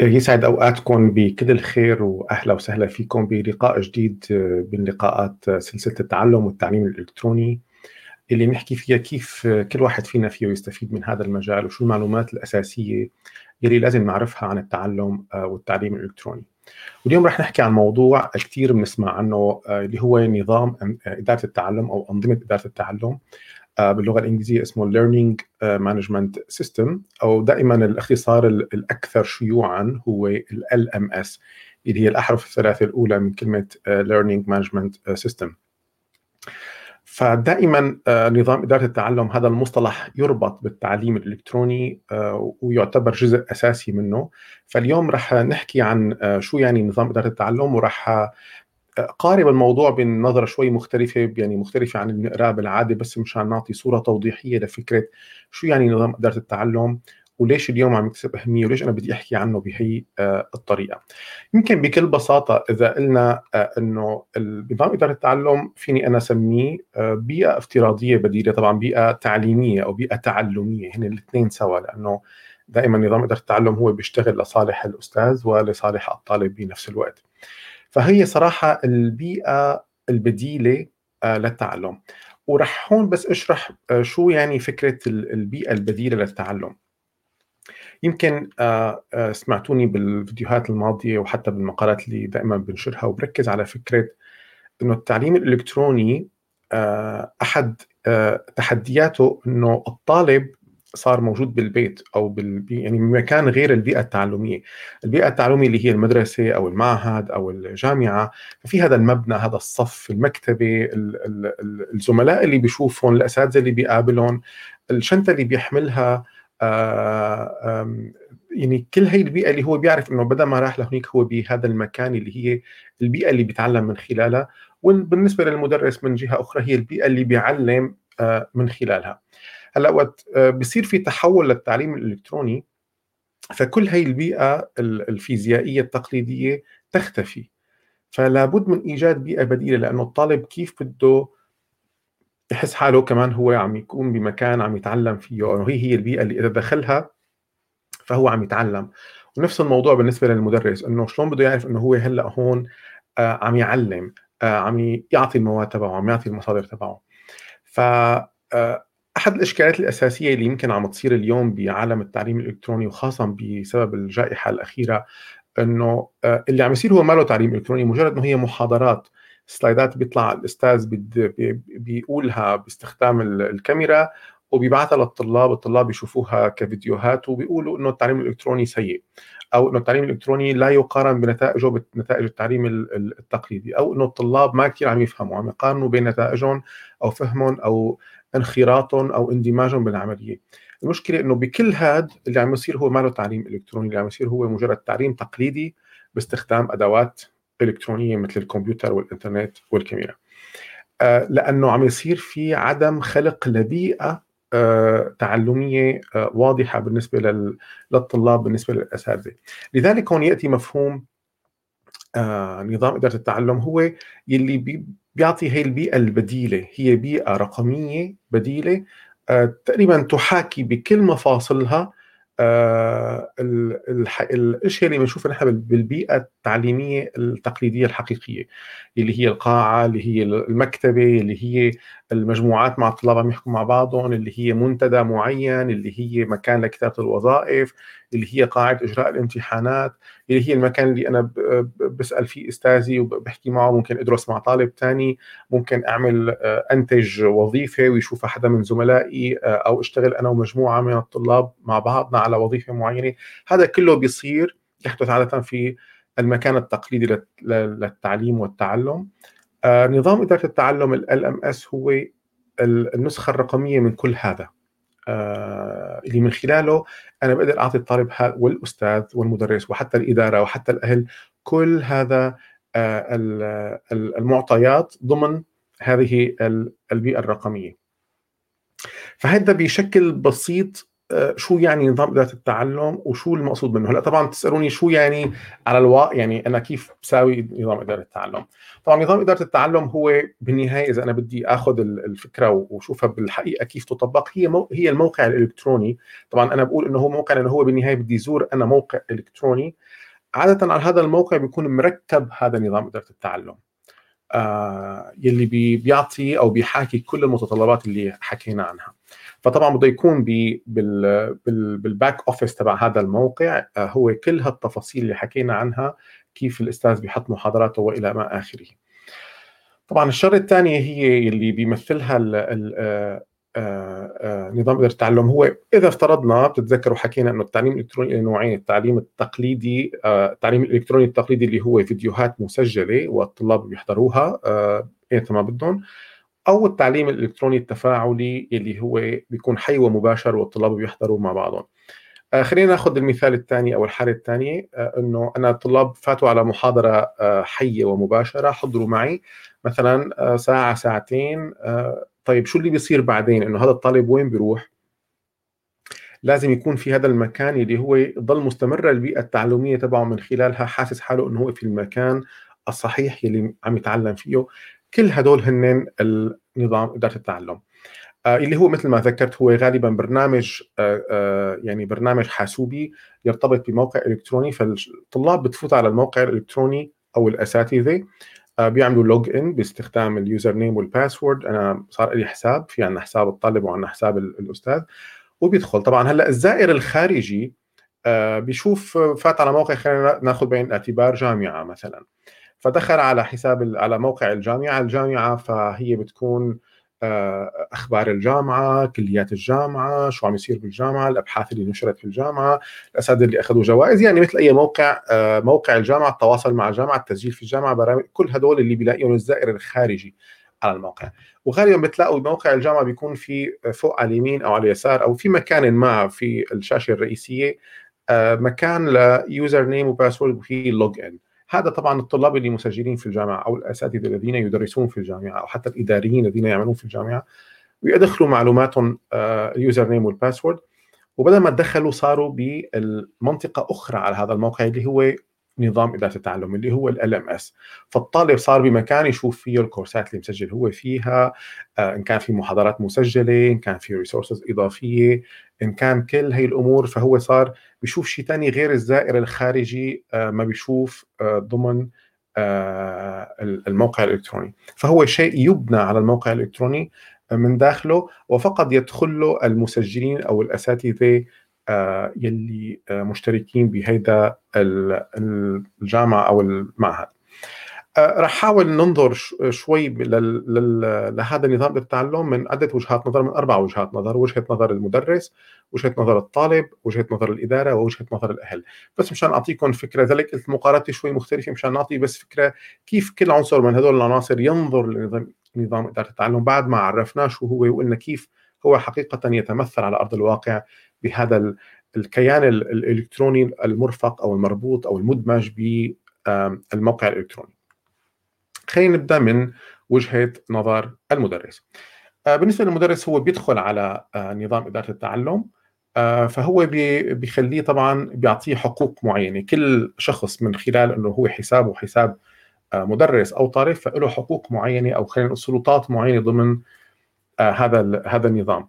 يسعد أوقاتكم بكل الخير وأهلا وسهلا فيكم بلقاء جديد من لقاءات سلسلة التعلم والتعليم الإلكتروني اللي بنحكي فيها كيف كل واحد فينا فيه يستفيد من هذا المجال وشو المعلومات الأساسية اللي لازم نعرفها عن التعلم والتعليم الإلكتروني. واليوم رح نحكي عن موضوع كثير بنسمع عنه اللي هو نظام إدارة التعلم أو أنظمة إدارة التعلم آه، باللغة الإنجليزية اسمه Learning آه، Management System. أو دائما الاختصار الأكثر شيوعا هو ال LMS اللي هي الأحرف الثلاثة الأولى من كلمة آه، Learning Management System. فدائما نظام إدارة التعلم هذا المصطلح يربط بالتعليم الإلكتروني ويعتبر جزء أساسي منه. فاليوم رح نحكي عن شو يعني نظام إدارة التعلم ورح قارب الموضوع بنظره شوي مختلفة يعني مختلفة عن اللي بنقراه بالعاده بس مشان نعطي صورة توضيحية لفكرة شو يعني نظام إدارة التعلم وليش اليوم عم يكتسب أهمية وليش أنا بدي أحكي عنه بهي آه، الطريقة. يمكن بكل بساطة إذا قلنا آه، إنه نظام إدارة التعلم فيني أنا أسميه آه، بيئة افتراضية بديلة طبعا بيئة تعليمية أو بيئة تعلمية هن الاثنين سوا لأنه دائما نظام إدارة التعلم هو بيشتغل لصالح الأستاذ ولصالح الطالب بنفس الوقت. فهي صراحة البيئة البديلة آه، للتعلم. ورح هون بس أشرح آه، شو يعني فكرة البيئة البديلة للتعلم. يمكن آه، سمعتوني بالفيديوهات الماضية وحتى بالمقالات اللي دائما بنشرها وبركز على فكرة إنه التعليم الإلكتروني أحد تحدياته إنه الطالب صار موجود بالبيت أو بال يعني بمكان غير البيئة التعلمية، البيئة التعلمية اللي هي المدرسة أو المعهد أو الجامعة ففي هذا المبنى هذا الصف المكتبة الزملاء اللي بيشوفهم الأساتذة اللي بيقابلهم الشنطة اللي بيحملها آه، يعني كل هي البيئة اللي هو بيعرف إنه بدل ما راح لهنيك هو بهذا المكان اللي هي البيئة اللي بيتعلم من خلالها. وبالنسبه للمدرس من جهة أخرى هي البيئة اللي بيعلم آه، من خلالها. هلا وقت آه، بصير في تحول للتعليم الإلكتروني فكل هي البيئة الفيزيائية التقليدية تختفي. فلا بد من إيجاد بيئة بديلة لأنه الطالب كيف بده يحس حاله كمان هو عم يكون بمكان عم يتعلم فيه وهي هي البيئة اللي إذا دخلها فهو عم يتعلم. ونفس الموضوع بالنسبة للمدرس إنه شلون بده يعرف إنه هو هلأ هون آه عم يعلم آه عم يعطي المواد تبعه عم يعطي المصادر تبعه. ف أحد الإشكالات الأساسية اللي يمكن عم تصير اليوم بعالم التعليم الإلكتروني وخاصه بسبب الجائحة الأخيرة إنه آه، اللي عم يصير هو ما له تعليم إلكتروني مجرد إنه هي محاضرات سلايدات بيطلع الأستاذ بيقولها باستخدام الكاميرا وبيبعثها للطلاب الطلاب يشوفوها كفيديوهات وبيقولوا إنه التعليم الإلكتروني سيء. أو إنه التعليم الإلكتروني لا يقارن بنتائجه بنتائج التعليم التقليدي أو إنه الطلاب ما كثير عم يفهموا عم يقارنوا بين نتائجهم أو فهمهم أو انخراطهم أو اندماجهم بالعملية. المشكلة إنه بكل هذا اللي عم يصير هو ما له تعليم إلكتروني اللي عم يصير هو مجرد تعليم تقليدي باستخدام أدوات إلكترونية مثل الكمبيوتر والإنترنت والكاميرا. آه لأنه عم يصير في عدم خلق لبيئة تعلمية آه واضحة بالنسبة للطلاب بالنسبة للأساتذة. لذلك هون يأتي مفهوم آه نظام إدارة التعلم هو يلي بي بيعطي هي البيئة البديلة. هي بيئة رقمية بديلة آه، تقريبا تحاكي بكل مفاصلها آه، الأشياء اللي بنشوفها نحن بالبيئة التعليمية التقليدية الحقيقية. اللي هي القاعة اللي هي المكتبة اللي هي المجموعات مع الطلاب عم يحكوا مع بعضهم اللي هي منتدى معين اللي هي مكان لكتابة الوظائف اللي هي قاعدة إجراء الامتحانات اللي هي المكان اللي أنا بسأل فيه أستاذي وبحكي معه ممكن أدرس مع طالب ثاني ممكن أعمل آه، أنتج وظيفة ويشوفها حدا من زملائي آه، أو أشتغل أنا ومجموعة من الطلاب مع بعضنا على وظيفة معينة. هذا كله بيصير يحدث عادة في المكان التقليدي للتعليم والتعلم. نظام إدارة التعلم ال LMS هو النسخة الرقمية من كل هذا آه، اللي من خلاله أنا بقدر أعطي الطالب والأستاذ والمدرس وحتى الإدارة وحتى الأهل كل هذا آه، المعطيات ضمن هذه البيئة الرقمية. فهذا بشكل بسيط آه، شو يعني نظام إدارة التعلم وشو المقصود منه؟ هلأ طبعا تسألوني شو يعني على الواقع يعني أنا كيف بساوي نظام إدارة التعلم؟ طبعا نظام إدارة التعلم هو بالنهاية إذا أنا بدي آخذ الفكرة واشوفها بالحقيقة كيف تطبق هي مو هي الموقع الإلكتروني. طبعا أنا بقول إنه هو موقع لأنه هو بالنهاية بدي ازور أنا موقع إلكتروني. عادة على هذا الموقع بيكون مركب هذا نظام إدارة التعلم. آه يلي بي بيعطي أو بيحاكي كل المتطلبات اللي حكينا عنها. فطبعا بده يكون بال بال بال back office تبع هذا الموقع آه هو كل هالتفاصيل اللي حكينا عنها كيف الأستاذ بيحط محاضراته وإلى ما آخره. طبعا الشغلة الثانية هي اللي بيمثلها ال ال آه، آه، نظام التعلم. هو إذا افترضنا بتتذكروا حكينا إنه التعليم الإلكتروني له نوعين التعليم التقليدي التعليم الإلكتروني التقليدي اللي هو فيديوهات مسجلة والطلاب بيحضروها ايمتى ما بدهم؟ أو التعليم الإلكتروني التفاعلي اللي هو بيكون حي ومباشر والطلاب بيحضروا مع بعضهم. آه خلينا ناخذ المثال الثاني أو الحالة الثانية آه إنه أنا الطلاب فاتوا على محاضرة آه حية ومباشرة حضروا معي مثلا آه ساعة ساعتين آه طيب شو اللي بيصير بعدين؟ إنه هذا الطالب وين بيروح؟ لازم يكون في هذا المكان اللي هو ضل مستمرة البيئة التعلمية تبعه من خلالها حاسس حاله إنه هو في المكان الصحيح يلي عم يتعلم فيه. كل هدول هن النظام إدارة التعلم. آه، اللي هو مثل ما ذكرت هو غالبا برنامج آه، آه، يعني برنامج حاسوبي يرتبط بموقع إلكتروني فالطلاب بتفوت على الموقع الإلكتروني أو الأساتذة بيعملوا log in باستخدام ال username وال password أنا صار لي حساب في عندنا حساب الطالب وعندنا حساب الأستاذ وبيدخل. طبعا هلأ الزائر الخارجي بيشوف فات على موقع خلينا ناخذ بعين الاعتبار جامعة مثلا. فدخل على حساب على موقع الجامعة. الجامعة فهي بتكون آه، أخبار الجامعة كليات الجامعة شو عم يصير بالجامعة الأبحاث اللي نشرت في الجامعة الأساتذة اللي أخذوا جوائز. يعني مثل أي موقع آه، موقع الجامعة التواصل مع الجامعة التسجيل في الجامعة برامج كل هدول اللي بيلاقيهم الزائر الخارجي على الموقع. وغالبا بتلاقوا موقع الجامعة بيكون في فوق على اليمين أو على اليسار أو في مكان ما في الشاشة الرئيسية آه، مكان ل username و password وفي log in هذا طبعا الطلاب اللي مسجلين في الجامعة أو الأساتذة الذين يدرسون في الجامعة أو حتى الإداريين الذين يعملون في الجامعة ويدخلوا معلوماتهم ال username وال password وبدل ما تدخلوا صاروا بالمنطقة أخرى على هذا الموقع اللي هو نظام إدارة التعلم اللي هو LMS فالطالب صار بمكان يشوف فيه الكورسات اللي مسجل هو فيها آه، إن كان في محاضرات مسجلة إن كان في resources إضافية إن كان كل هي الأمور فهو صار بيشوف شيء ثاني غير الزائر الخارجي آه، ما بيشوف آه، ضمن الموقع الإلكتروني. فهو شيء يبنى على الموقع الإلكتروني من داخله وفقط يدخل له المسجلين أو الأساتذة آه، يلي آه، مشتركين بهيدا الجامعة أو المعهد. آه، رح حاول ننظر شوي لهذا النظام التعلم من عدة وجهات نظر من أربع وجهات نظر وجهة نظر المدرس وجهة نظر الطالب وجهة نظر الإدارة ووجهة نظر الأهل بس مشان أعطيكم فكرة ذلك قلت مقارنتي شوي مختلفة مشان نعطي بس فكرة كيف كل عنصر من هدول العناصر ينظر لنظام نظام إدارة التعلم بعد ما عرفناه شو هو وقلنا كيف هو حقيقة يتمثل على أرض الواقع بهذا الكيان الإلكتروني المرفق أو المربوط أو المدمج بالموقع الإلكتروني. خلينا نبدأ من وجهة نظر المدرس. آه، بالنسبة للمدرس هو بيدخل على آه، نظام إدارة التعلم آه، فهو بيخليه طبعا بيعطيه حقوق معينة، كل شخص من خلال إنه هو حسابه حساب مدرس أو طالب فله حقوق معينة أو خلينا نقول سلطات معينة ضمن هذا هذا النظام.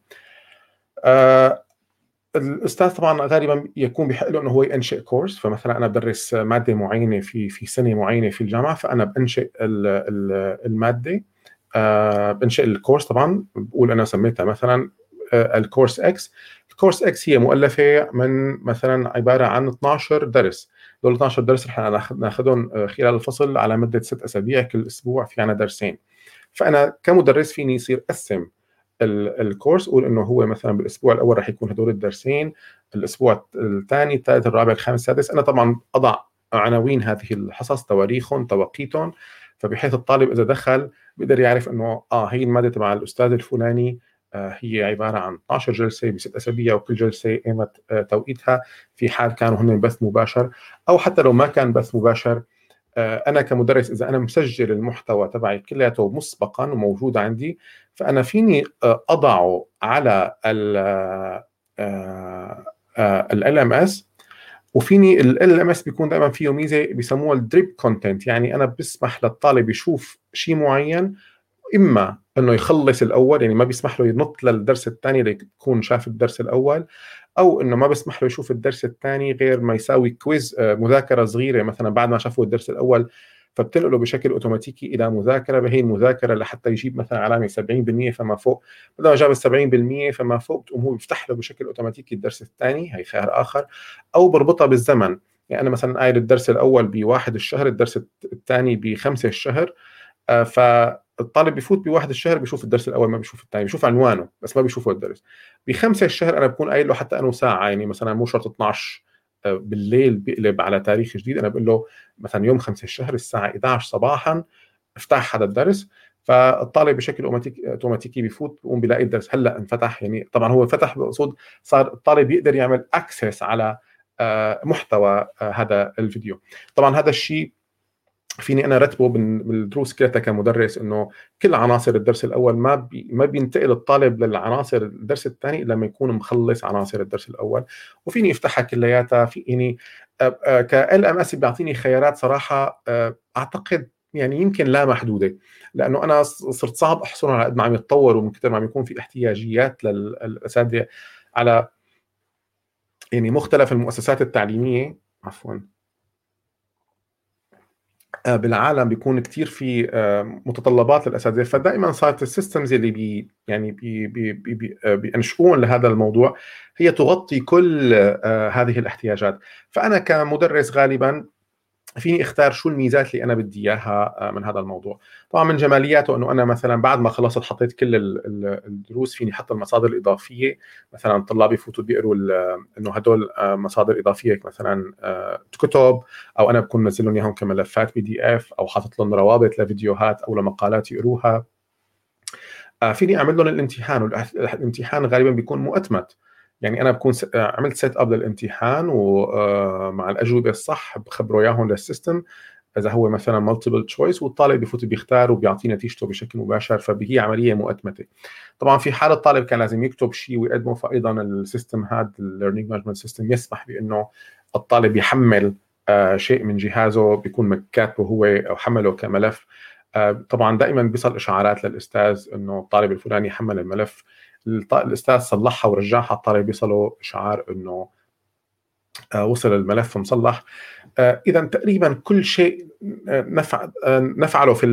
الأستاذ طبعا غالبا يكون بحق له إنه هو ينشئ كورس فمثلا أنا بدرس مادة معينة في في سنة معينة في الجامعة فأنا بنشئ المادة. آه، بنشئ الكورس طبعا. بقول أنا سميتها مثلا الكورس X الكورس X هي مؤلفة من مثلا عبارة عن 12 درس. دول 12 درس رح ناخذهم آه، خلال الفصل على مدة ست أسابيع كل أسبوع في عنا درسين. فأنا كمدرس فيني يصير اقسم الكورس قول إنه هو مثلا بالأسبوع الأول راح يكون هدول الدرسين الأسبوع الثاني الثالث الرابع الخامس السادس. أنا طبعا أضع عناوين هذه الحصص تواريخهم توقيتهم فبحيث الطالب إذا دخل بيقدر يعرف إنه آه هي المادة تبع الأستاذ الفلاني آه هي عبارة عن 12 جلسة بست أسابيع وكل جلسة ايمت آه توقيتها. في حال كانوا هن بث مباشر أو حتى لو ما كان بث مباشر أنا كمدرس إذا أنا مسجل المحتوى تبعي كلياته مسبقا وموجود عندي فأنا فيني آه، اضعه على ال LMS وفيني ال LMS بيكون دائما فيه ميزة بيسموها ال drip content يعني أنا بسمح للطالب يشوف شيء معين إما إنه يخلص الأول يعني ما بيسمح له ينط للدرس الثاني ليكون شاف الدرس الأول أو إنه ما بيسمح له يشوف الدرس الثاني غير ما يساوي quiz آه، مذاكرة صغيرة مثلا بعد ما شافوا الدرس الأول فبتنقله بشكل أوتوماتيكي إلى مذاكرة بهي المذاكرة لحتى يجيب مثلا علامة 70% فما فوق. بدل ما جاب ال 70% فما فوق بتقوم هو بيفتح له بشكل أوتوماتيكي الدرس الثاني هي خيار آخر أو بربطها بالزمن. يعني أنا مثلا قايل الدرس الأول بواحد الشهر الدرس الثاني بخمسة الشهر آه، فالطالب بفوت بواحد الشهر بيشوف الدرس الأول ما بيشوف الثاني بيشوف عنوانه بس ما بيشوفه الدرس. بخمسة الشهر أنا بكون قايل له حتى أنه ساعة يعني مثلا مو شرط 12 آه، بالليل بيقلب على تاريخ جديد أنا بقول له مثلا يوم 5 الشهر الساعة 11 صباحا افتح هذا الدرس. فالطالب بشكل أوتوماتيكي بفوت بيقوم بيلاقي الدرس هلأ انفتح يعني طبعا هو فتح بقصد صار الطالب يقدر يعمل access على آه، محتوى هذا الفيديو. طبعا هذا الشيء فيني أنا رتبه بالدروس كلها كمدرس إنه كل عناصر الدرس الأول ما بي ما بينتقل الطالب للعناصر الدرس الثاني لما يكون مخلص عناصر الدرس الأول. وفيني افتحها كلياتها في يعني كال LMS بيعطيني خيارات صراحة أعتقد يعني يمكن لا محدودة. لأنه أنا صرت صعب أحصرها على قد ما عم يتطور ومن كثر ما عم يكون في احتياجيات للأساتذة على يعني مختلف المؤسسات التعليمية. عفوا. بالعالم بيكون كثير في آه، متطلبات للأساتذة. فدائما صارت ال systems اللي بي يعني بي بي بي آه، لهذا الموضوع هي تغطي كل هذه الاحتياجات. فأنا كمدرس غالبا فيني أختار شو الميزات اللي أنا بدي إياها آه، من هذا الموضوع. طبعا من جمالياته إنه أنا مثلا بعد ما خلصت حطيت كل الدروس فيني أحط المصادر الإضافية. مثلا طلابي يفوتوا بيقروا إنه هدول آه، مصادر إضافية مثلا آه، كتب أو أنا بكون منزل لهم إياهم كملفات PDF أو حاطط لهم روابط لفيديوهات أو لمقالات يقروها. فيني أعمل لهم الامتحان والامتحان غالبا بيكون مؤتمت يعني أنا بكون عملت set up للامتحان ومع آه، الأجوبة الصح بخبره إياهم لل system إذا هو مثلا multiple choice والطالب بفوت بيختار وبيعطي نتيجته بشكل مباشر فهي عملية مؤتمتة. طبعا في حال الطالب كان لازم يكتب شيء ويقدمه فايضا ال system هذا ال learning management system يسمح بأنه الطالب يحمل آه، شيء من جهازه بيكون كاتبه هو أو حمله كملف. آه، طبعا دائما بيصل إشعارات للأستاذ إنه الطالب الفلاني حمل الملف. الأستاذ صلحها ورجعها الطالب بيصله اشعار إنه آه، وصل الملف مصلح آه، اذا تقريبا كل شيء آه، نفع نفعله في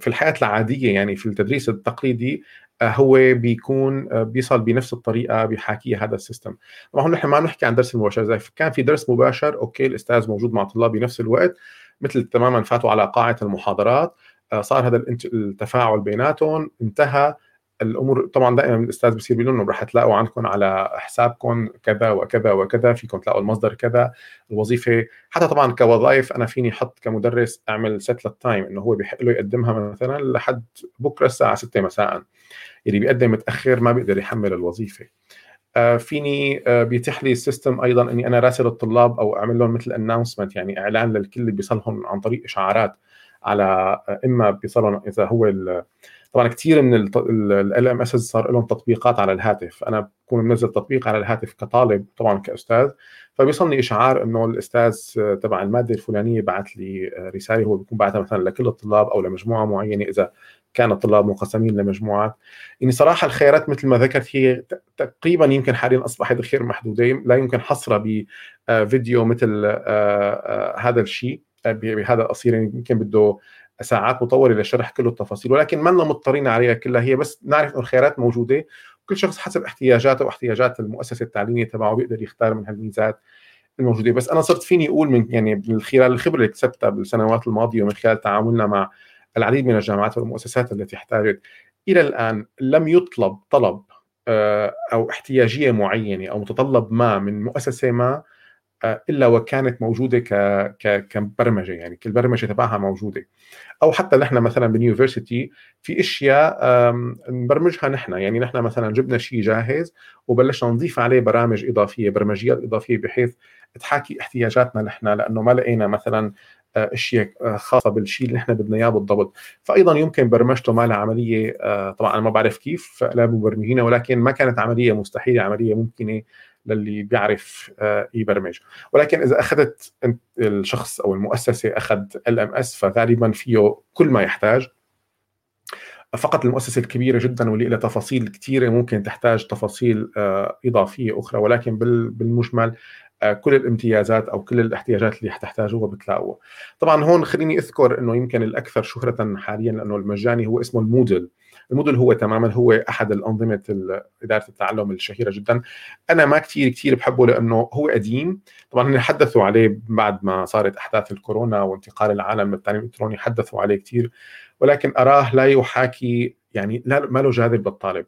في الحياة العادية يعني في التدريس التقليدي هو بيكون بيصل بنفس الطريقة بيحاكيها هذا ال system. طبعا نحن ما بنحكي عن درس مباشر إذا كان في درس مباشر okay الأستاذ موجود مع الطلاب بنفس الوقت مثل تماما فاتوا على قاعة المحاضرات صار هذا التفاعل بيناتهم انتهى الأمور طبعا دائما الأستاذ بصير بيقول لهم رح تلاقوا عندكم على حسابكم كذا وكذا وكذا فيكم تلاقوا المصدر كذا الوظيفة. حتى طبعا كوظائف أنا فيني أحط كمدرس أعمل set لل time إنه هو بحق له يقدمها مثلا لحد بكرة الساعة 6 مساء. اللي بيقدم متأخر ما بيقدر يحمل الوظيفة. آه، فيني آه، بيتيح لي ال system أيضا إني أنا راسل الطلاب أو أعمل لهم مثل announcement يعني إعلان للكل اللي بيصلهم عن طريق إشعارات على آه، إما بيصلهم إذا هو طبعا كثير من ال LMS صار لهم تطبيقات على الهاتف. أنا بكون منزل تطبيق على الهاتف كطالب طبعا كأستاذ فبيصلني إشعار إنه الأستاذ تبع المادة الفلانية بعث لي رسالة هو بيكون بعثها مثلا لكل الطلاب أو لمجموعة معينة إذا كان الطلاب مقسمين لمجموعات. يعني صراحة الخيارات مثل ما ذكرت هي تقريبا يمكن حاليا أصبحت غير محدوده لا يمكن حصرها بفيديو مثل آه، آه، هذا الشيء بهذا القصير يعني يمكن بده ساعات مطوله لشرح كل التفاصيل ولكن ما مضطرين عليها كلها هي بس نعرف إنه الخيارات موجودة كل شخص حسب احتياجاته واحتياجات المؤسسة التعليمية تبعه بيقدر يختار من هالميزات الموجودة. بس أنا صرت فيني أقول من يعني من خلال الخبرة اللي اكتسبتها بالسنوات الماضية ومن خلال تعاملنا مع العديد من الجامعات والمؤسسات التي احتاجت إلى الآن لم يطلب طلب آه، أو احتياجية معينة أو متطلب ما من مؤسسة ما إلا وكانت موجودة ك ك كبرمجة يعني البرمجه تبعها موجودة. أو حتى نحن مثلا باليونيفرسيتي في أشياء نبرمجها نحن. يعني نحن مثلا جبنا شيء جاهز وبلشنا نضيف عليه برامج إضافية برمجيات إضافية بحيث تحاكي احتياجاتنا نحن لأنه ما لقينا مثلا أشياء خاصة بالشيء اللي نحن بدنا إياه بالضبط. فايضا يمكن برمجته ما لها عملية طبعا ما بعرف كيف لا مبرمجين ولكن ما كانت عملية مستحيلة عملية ممكنة للي بيعرف يبرمج ولكن إذا أخذت الشخص أو المؤسسة أخذ ال ام اس فغالبا فيه كل ما يحتاج. فقط المؤسسة الكبيرة جدا واللي لها تفاصيل كثيره ممكن تحتاج تفاصيل إضافية أخرى. ولكن بالمجمل آه، كل الامتيازات أو كل الاحتياجات اللي حتحتاجوها بتلاقوها. طبعا هون خليني أذكر إنه يمكن الأكثر شهرة حاليا لأنه المجاني هو اسمه المودل المودل هو تماما هو أحد الأنظمة إدارة التعلم الشهيرة جدا. أنا ما كثير كثير بحبه لأنه هو قديم. طبعا حدثوا عليه بعد ما صارت أحداث الكورونا وانتقال العالم للتعليم الإلكتروني حدثوا عليه كثير ولكن أراه لا يحاكي يعني لا ما له جاذب للطالب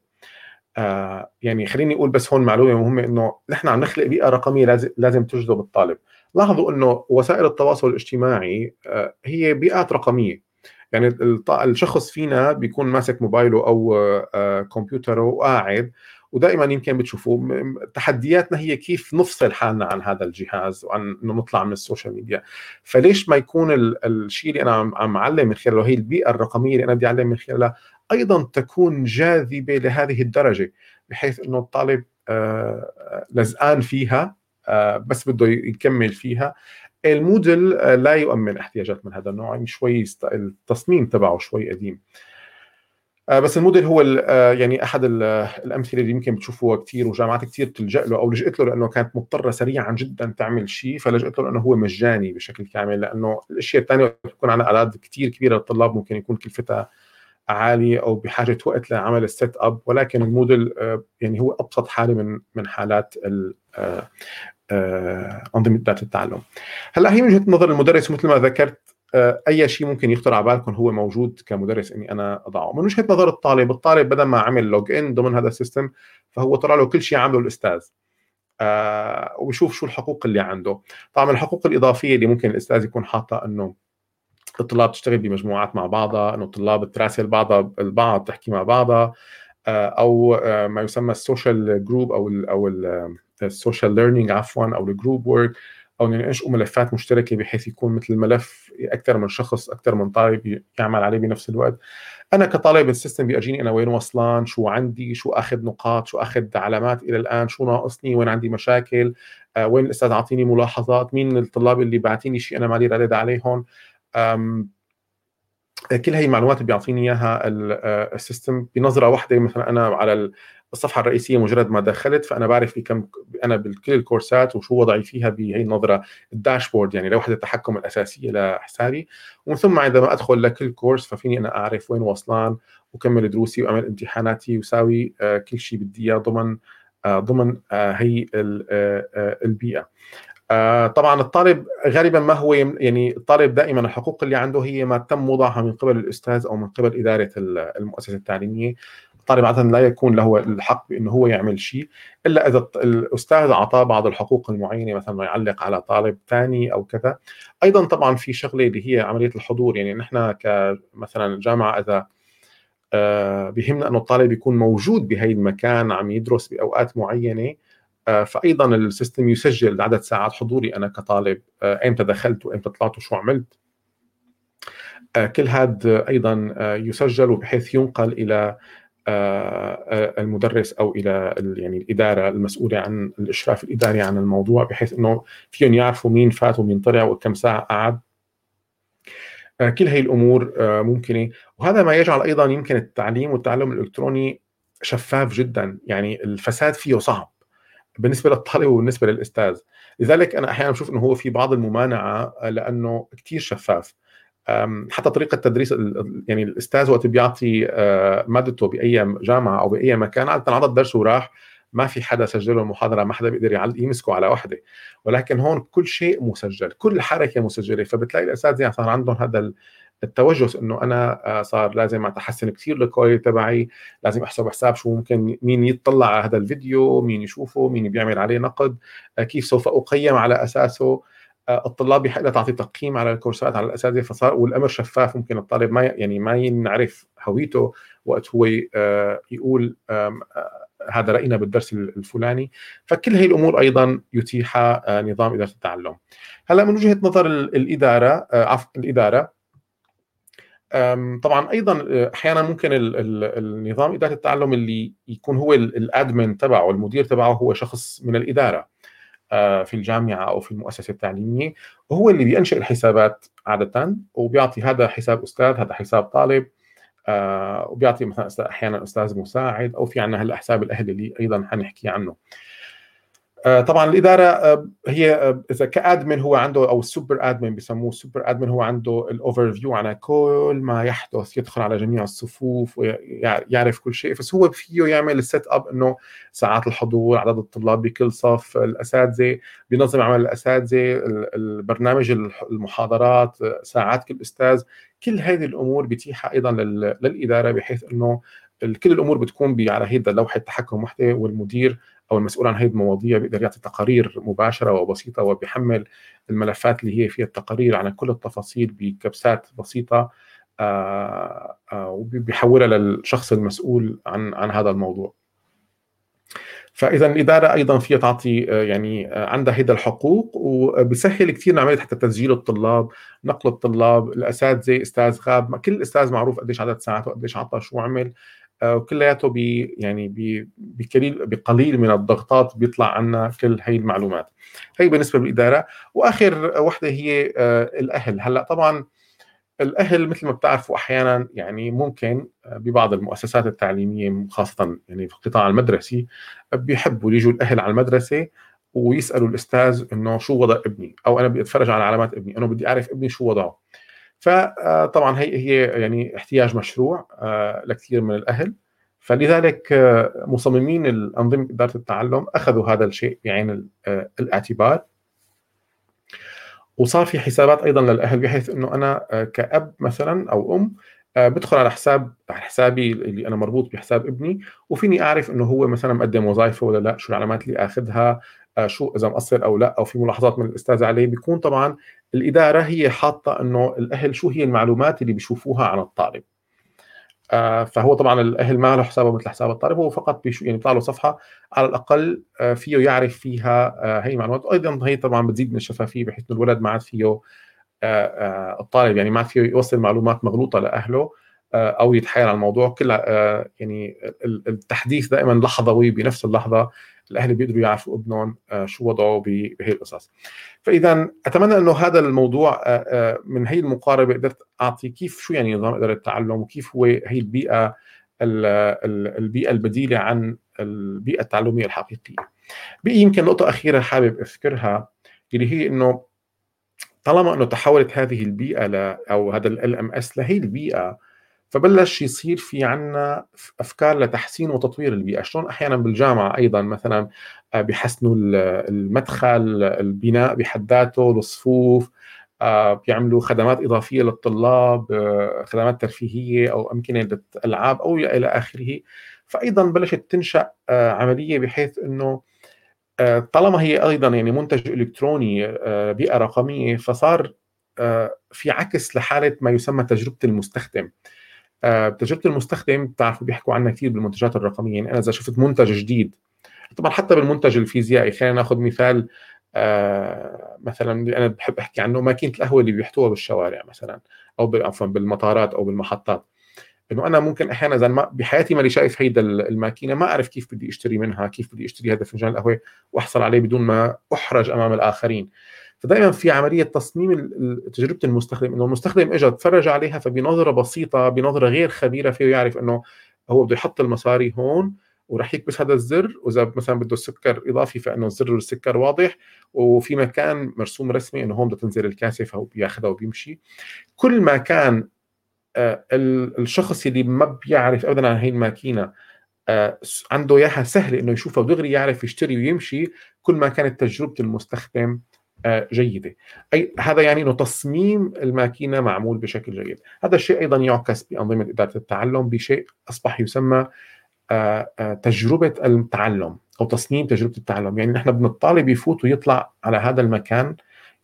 آه يعني خليني أقول بس هون معلومة مهمة إنه نحن عم نخلق بيئة رقمية لازم لازم تجذب الطالب. لاحظوا إنه وسائل التواصل الاجتماعي آه هي بيئات رقمية. يعني الشخص فينا بيكون ماسك موبايله أو آه كمبيوتره وقاعد ودائما يمكن بتشوفوا تحدياتنا هي كيف نفصل حالنا عن هذا الجهاز وعن انه نطلع من ال social media. فليش ما يكون الشيء اللي أنا عم اعلم من خلاله هي البيئة الرقمية اللي أنا بدي اعلم من خلالها أيضا تكون جاذبة لهذه الدرجة بحيث إنه الطالب آه، لزقان فيها آه، بس بده يكمل فيها. الموديل آه، لا يؤمن احتياجات من هذا النوع يعني شوي التصميم تبعه شوي قديم. بس الموديل هو يعني أحد الأمثلة اللي يمكن بتشوفوها كثير وجامعات كثير بتلجأ له أو لجأت له لأنه كانت مضطرة سريعا جدا تعمل شيء فلجأت له لأنه هو مجاني بشكل كامل لأنه الأشياء الثانية بتكون على أعداد كثير كبيرة للطلاب ممكن يكون كلفتها عالية أو بحاجة وقت لعمل ال set up ولكن ال Moodle آه، يعني هو أبسط حالة من من حالات آه، آه، أنظمة إدارة التعلم. هلأ هي من وجهة نظر المدرس مثل ما ذكرت أي شيء ممكن يخطر على بالكم هو موجود كمدرس إني أنا أضعه، من وجهة نظر الطالب، الطالب بدل ما عمل log in ضمن هذا ال system فهو طلع له كل شيء عمله الأستاذ. آه وبشوف شو الحقوق اللي عنده، طبعا الحقوق الإضافية اللي ممكن الأستاذ يكون حاطها إنه الطلاب تشتغل بمجموعات مع بعضها إنه الطلاب تراسل بعضها البعض تحكي مع بعضها آه، أو آه، ما يسمى ال social group أو ال أو ال social learning عفوا أو ال group work أو ينشئوا ملفات مشتركة بحيث يكون مثل الملف أكثر من شخص أكثر من طالب يعمل عليه بنفس الوقت. أنا كطالب ال system بيجيني أنا وين وصلان شو عندي شو أخذ نقاط شو أخذ علامات إلى الآن شو ناقصني وين عندي مشاكل آه، وين الأستاذ اعطيني ملاحظات مين الطلاب اللي باعتيني شيء أنا مالي رد عليهم. كل هي المعلومات بيعطيني إياها آه، ال system. بنظرة واحدة مثلا أنا على الصفحة الرئيسية مجرد ما دخلت فأنا بعرف بكم أنا بكل الكورسات وشو وضعي فيها بهي النظرة ال dashboard يعني لوحدة التحكم الأساسية لحسابي. ومن ثم عندما أدخل لكل course ففيني أنا أعرف وين وصلان وكمل دروسي وأعمل امتحاناتي وساوي آه، كل شيء بدي إياه ضمن آه، ضمن هي البيئة. طبعا الطالب غالبا ما هو يعني الطالب دائما الحقوق اللي عنده هي ما تم وضعها من قبل الأستاذ أو من قبل إدارة المؤسسة التعليمية. الطالب عادة لا يكون له الحق بأنه هو يعمل شيء إلا إذا الأستاذ أعطاه بعض الحقوق المعينة مثلا يعلق على طالب ثاني أو كذا. أيضا طبعا في شغلة اللي هي عملية الحضور يعني نحن كمثلا الجامعة إذا آه بيهمنا أنه الطالب يكون موجود بهي المكان عم يدرس بأوقات معينة آه، فايضا السيستم يسجل عدد ساعات حضوري. أنا كطالب آه، ايمتى دخلت وايمتى طلعت وشو عملت. آه، كل هذا أيضا يسجل وبحيث ينقل إلى المدرس أو إلى يعني الإدارة المسؤولة عن الإشراف الإداري عن الموضوع بحيث إنه فيهم يعرفوا مين فات ومين طلع وكم ساعة قعد. كل هي الأمور ممكنة. وهذا ما يجعل أيضا يمكن التعليم والتعلم الإلكتروني شفاف جدا. يعني الفساد فيه صعب. بالنسبة للطالب وبالنسبة للأستاذ. لذلك أنا أحيانا بشوف إنه هو في بعض الممانعة لأنه كثير شفاف. حتى طريقة تدريس يعني الأستاذ وقت بيعطي آه، مادته بأي جامعة أو بأي مكان عادة عطى الدرس وراح ما في حدا سجله المحاضره ما حدا بيقدر يمسكه على وحدة. ولكن هون كل شيء مسجل كل حركة مسجلة. فبتلاقي الاساتذه صار عندهم هذا التوجس إنه أنا آه، صار لازم أتحسن كثير الكواليتي تبعي لازم أحسب حساب شو ممكن مين يطلع على هذا الفيديو مين يشوفه مين بيعمل عليه نقد آه، كيف سوف أقيم على أساسه. آه، الطلاب يحق تعطي تقييم على الكورسات على الأساتذة فصار والأمر شفاف ممكن الطالب ما يعني ما ينعرف هويته وقت هو يقول هذا رأينا بالدرس الفلاني. فكل هي الأمور أيضا يتيحها نظام إدارة التعلم. هلأ من وجهة نظر الإدارة عفوا الإدارة طبعا أيضا أحيانا ممكن النظام إدارة التعلم اللي يكون هو الأدمن تبعه المدير تبعه هو شخص من الإدارة آه، في الجامعة أو في المؤسسة التعليمية وهو اللي بينشئ الحسابات عادة وبيعطي هذا حساب أستاذ هذا حساب طالب آه، وبيعطي مثلا أحيانا أستاذ مساعد أو في عندنا هلا حساب الاهل اللي أيضا حنحكي عنه. آه، طبعا الإدارة آه، هي آه، إذا ك admin هو عنده أو ال super admin بسموه ال super admin هو عنده ال overview على كل ما يحدث يدخل على جميع الصفوف ويعرف كل شيء. بس هو فيه يعمل ال set up إنه ساعات الحضور عدد الطلاب بكل صف الأساتذة بينظم عمل الأساتذة البرنامج المحاضرات ساعات كل أستاذ. كل هذه الأمور بتيحها أيضا للإدارة بحيث إنه كل الأمور بتكون على هيدا لوحة تحكم وحدة والمدير أو المسؤول عن هذه المواضيع بيقدر يعطي تقارير مباشرة وبسيطة وبيحمل الملفات اللي هي فيها التقارير عن كل التفاصيل بكبسات بسيطة آه، آه، وبيحولها للشخص المسؤول عن عن هذا الموضوع. فاذا الإدارة أيضا فيها تعطي آه، يعني عندها هيدا الحقوق وبسهل كثير عمليه حتى تسجيل الطلاب، نقل الطلاب، الأساتذة، أستاذ غاب، كل أستاذ معروف قديش عدد ساعاته، قديش عطى، شو عمل، وكلياته بي يعني بقليل بقليل من الضغطات بيطلع عنا كل هي المعلومات. هي بالنسبة للاداره وآخر وحدة هي آه، الأهل. هلأ طبعا الأهل مثل ما بتعرفوا أحيانا يعني ممكن آه، ببعض المؤسسات التعليمية خاصة يعني في القطاع المدرسي بيحبوا يجوا الأهل على المدرسة ويسألوا الأستاذ إنه شو وضع ابني؟ أو أنا بدي أتفرج على علامات ابني. أنا بدي أعرف ابني شو وضعه. فطبعا هي هي يعني احتياج مشروع آه، لكثير من الأهل. فلذلك آه، مصممين الأنظمة إدارة التعلم أخذوا هذا الشيء بعين آه، الاعتبار. وصار في حسابات أيضا للأهل بحيث إنه أنا كأب مثلا أو أم بدخل على حساب على حسابي اللي أنا مربوط بحساب ابني وفيني أعرف إنه هو مثلا مقدم وظائفة ولا لا شو العلامات اللي آخذها شو إذا مقصر أو لا أو في ملاحظات من الاستاذ عليه بيكون طبعا الإدارة هي حاطة إنه الأهل شو هي المعلومات اللي بيشوفوها عن الطالب. آه فهو طبعا الأهل ما له حسابه مثل حساب الطالب هو فقط بيشو يعني بيطلع له صفحة على الأقل آه فيه يعرف فيها آه هي المعلومات. وأيضا هي طبعا بتزيد من الشفافية بحيث إنه الولد ما عاد فيه آه، آه، الطالب يعني ما عاد فيه يوصل معلومات مغلوطة لأهله. آه، أو يتحايل على الموضوع. كل يعني التحديث دائما لحظوي بنفس اللحظة الاهل بيقدروا يعرفوا ابنهم آه، شو وضعه بهي القصص. فاذا أتمنى إنه هذا الموضوع آه، آه، من هي المقاربة قدرت أعطي كيف شو يعني نظام إدارة التعلم وكيف هو هي البيئة البيئة البديلة عن البيئة التعلمية الحقيقية. بقي يمكن نقطة أخيرة حابب أذكرها اللي هي إنه طالما إنه تحولت هذه البيئة ل أو هذا ال ام إس لهي البيئة فبلش يصير في عنا أفكار لتحسين وتطوير البيئة. شلون أحيانا بالجامعة أيضا مثلا آه، بيحسنوا المدخل البناء بحد ذاته الصفوف آه، بيعملوا خدمات إضافية للطلاب آه، خدمات ترفيهية أو أمكنة للألعاب أو إلى آخره. فايضا بلشت تنشأ عملية بحيث إنه طالما هي أيضا يعني منتج إلكتروني بيئة رقمية فصار في عكس لحالة ما يسمى تجربة المستخدم. تجربه المستخدم بتعرفوا بيحكوا عنها كثير بالمنتجات الرقمية. يعني أنا إذا شفت منتج جديد طبعا حتى بالمنتج الفيزيائي خلينا ناخذ مثال آه مثلا اللي أنا بحب أحكي عنه ماكينة القهوة اللي بيحطوها بالشوارع مثلا أو عفوا بالمطارات أو بالمحطات. إنه أنا ممكن أحيانا إذا ما بحياتي مالي شايف هيدا الماكينة ما أعرف كيف بدي أشتري منها كيف بدي أشتري هذا فنجان القهوة وأحصل عليه بدون ما أحرج أمام الآخرين. فدائما في عملية تصميم تجربة المستخدم إنه المستخدم اجى تفرج عليها فبنظرة بسيطة بنظرة غير خبيرة فيه يعرف إنه هو بده يحط المصاري هون وراح يكبس هذا الزر وإذا مثلا بده السكر إضافي فإنه زر السكر واضح وفي مكان مرسوم رسمي إنه هون بدها تنزل الكاسة فهو بياخذها وبيمشي. كل ما كان آه، الشخص اللي ما بيعرف ابدا عن هي الماكينة آه، عنده إياها سهله إنه يشوفها ودغري يعرف يشتري ويمشي كل ما كانت تجربة المستخدم جيدة. أي هذا يعني إنه تصميم الماكينة معمول بشكل جيد. هذا الشيء أيضا يعكس بأنظمة إدارة التعلم بشيء أصبح يسمى آه، آه، تجربة التعلم أو تصميم تجربة التعلم. يعني نحن بدنا الطالب يفوت ويطلع على هذا المكان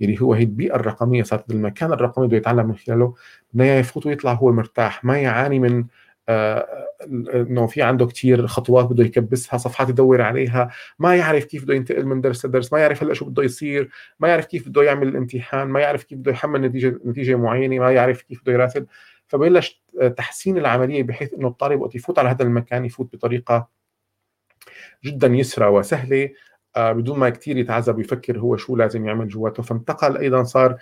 اللي هو هي البيئة الرقمية. صارت المكان الرقمي بده يتعلم من خلاله بدنا يفوت ويطلع هو مرتاح ما يعاني من إنه في عنده كثير خطوات بده يكبسها صفحات يدور عليها ما يعرف كيف بده ينتقل من درس لدرس ما يعرف هلأ شو بده يصير ما يعرف كيف بده يعمل الامتحان ما يعرف كيف بده يحمل نتيجة نتيجة معينة ما يعرف كيف بده يراسل. فبلش تحسين العملية بحيث إنه الطالب وقت يفوت على هذا المكان يفوت بطريقة جدا يسرى وسهلة آه، بدون ما كثير يتعذب ويفكر هو شو لازم يعمل جواته. فانتقل أيضا صار آه،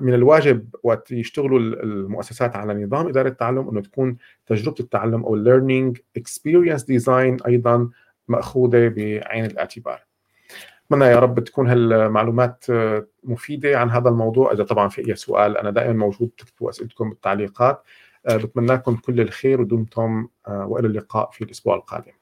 من الواجب وقت يشتغلوا المؤسسات على نظام إدارة التعلم إنه تكون تجربة التعلم أو ال learning experience design أيضا مأخوذة بعين الاعتبار. اتمنى يا رب تكون هالمعلومات آه، مفيدة عن هذا الموضوع. إذا طبعا في أي سؤال أنا دائما موجود تكتبوا اسئلتكم بالتعليقات بتمنى لكم كل الخير ودمتم وإلى اللقاء في الأسبوع القادم.